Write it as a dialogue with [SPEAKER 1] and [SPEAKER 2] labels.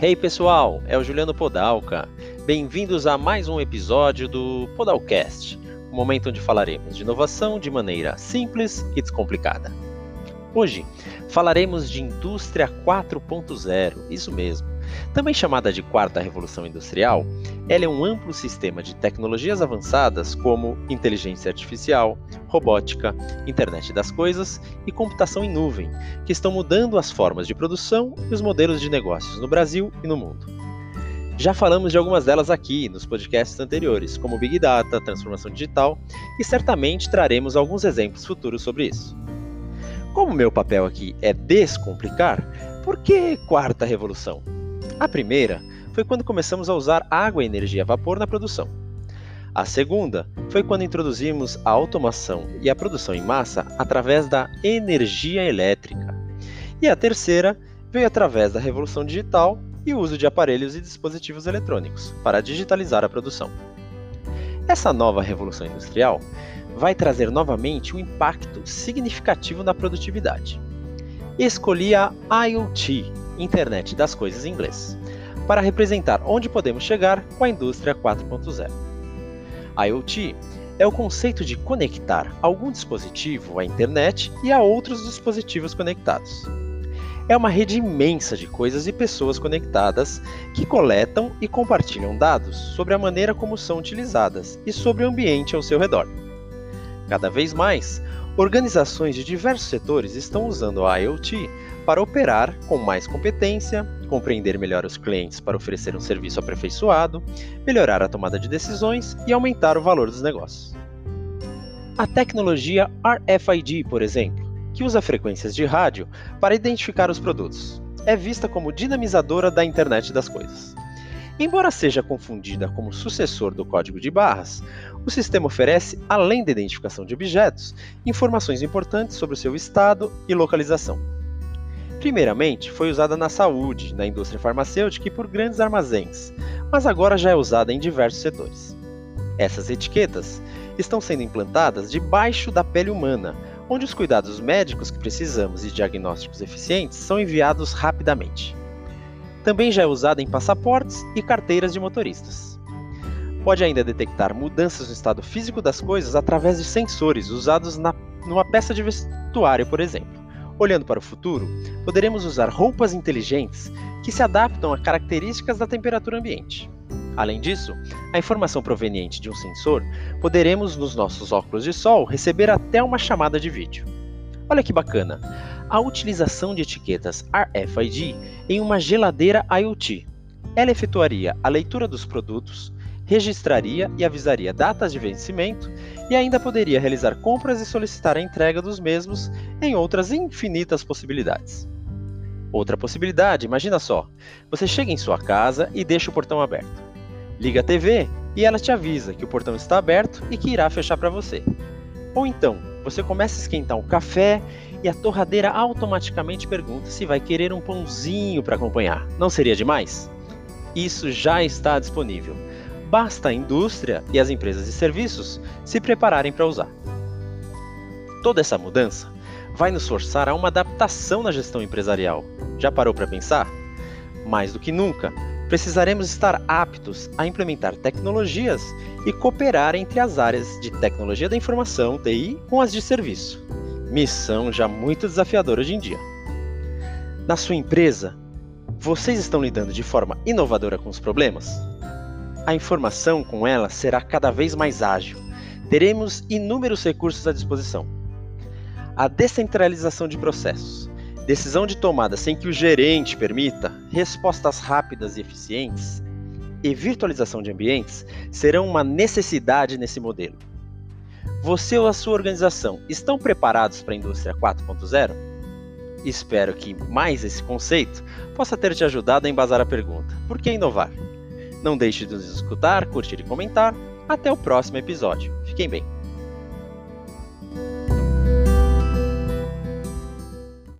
[SPEAKER 1] Hey pessoal, é o Juliano Podalca. Bem-vindos a mais um episódio do Podalcast, um momento onde falaremos de inovação de maneira simples e descomplicada. Hoje falaremos de indústria 4.0, isso mesmo. Também chamada de quarta revolução industrial, ela é um amplo sistema de tecnologias avançadas como inteligência artificial, robótica, internet das coisas e computação em nuvem, que estão mudando as formas de produção e os modelos de negócios no Brasil e no mundo. Já falamos de algumas delas aqui nos podcasts anteriores, como Big Data, transformação digital, e certamente traremos alguns exemplos futuros sobre isso. Como meu papel aqui é descomplicar, por que quarta revolução? A primeira foi quando começamos a usar água e energia a vapor na produção. A segunda foi quando introduzimos a automação e a produção em massa através da energia elétrica. E a terceira veio através da revolução digital e o uso de aparelhos e dispositivos eletrônicos para digitalizar a produção. Essa nova revolução industrial vai trazer novamente um impacto significativo na produtividade. Escolhi a IoT, Internet das Coisas em inglês, para representar onde podemos chegar com a indústria 4.0. IoT é o conceito de conectar algum dispositivo à internet e a outros dispositivos conectados. É uma rede imensa de coisas e pessoas conectadas que coletam e compartilham dados sobre a maneira como são utilizadas e sobre o ambiente ao seu redor. Cada vez mais, organizações de diversos setores estão usando a IoT para operar com mais competência, compreender melhor os clientes para oferecer um serviço aperfeiçoado, melhorar a tomada de decisões e aumentar o valor dos negócios. A tecnologia RFID, por exemplo, que usa frequências de rádio para identificar os produtos, é vista como dinamizadora da internet das coisas. Embora seja confundida como sucessor do código de barras, o sistema oferece, além da identificação de objetos, informações importantes sobre o seu estado e localização. Primeiramente, foi usada na saúde, na indústria farmacêutica e por grandes armazéns, mas agora já é usada em diversos setores. Essas etiquetas estão sendo implantadas debaixo da pele humana, onde os cuidados médicos que precisamos e diagnósticos eficientes são enviados rapidamente. Também já é usada em passaportes e carteiras de motoristas. Pode ainda detectar mudanças no estado físico das coisas através de sensores usados na, numa peça de vestuário, por exemplo. Olhando para o futuro, poderemos usar roupas inteligentes que se adaptam a características da temperatura ambiente. Além disso, a informação proveniente de um sensor poderemos, nos nossos óculos de sol, receber até uma chamada de vídeo. Olha que bacana! A utilização de etiquetas RFID em uma geladeira IoT. Ela efetuaria a leitura dos produtos, registraria e avisaria datas de vencimento e ainda poderia realizar compras e solicitar a entrega dos mesmos em outras infinitas possibilidades. Outra possibilidade, imagina só: você chega em sua casa e deixa o portão aberto. Liga a TV e ela te avisa que o portão está aberto e que irá fechar para você. Ou então, você começa a esquentar um café e a torradeira automaticamente pergunta se vai querer um pãozinho para acompanhar. Não seria demais? Isso já está disponível basta a indústria e as empresas de serviços se prepararem para usar. Toda essa mudança vai nos forçar a uma adaptação na gestão empresarial. Já parou para pensar? Mais do que nunca, precisaremos estar aptos a implementar tecnologias e cooperar entre as áreas de tecnologia da informação, TI, com as de serviço. Missão já muito desafiadora hoje em dia. Na sua empresa, vocês estão lidando de forma inovadora com os problemas? A informação com ela será cada vez mais ágil. Teremos inúmeros recursos à disposição. A descentralização de processos, decisão de tomada sem que o gerente permita, respostas rápidas e eficientes e virtualização de ambientes serão uma necessidade nesse modelo. Você ou a sua organização estão preparados para a indústria 4.0? Espero que mais esse conceito possa ter te ajudado a embasar a pergunta: por que inovar? Não deixe de nos escutar, curtir e comentar. Até o próximo episódio. Fiquem bem.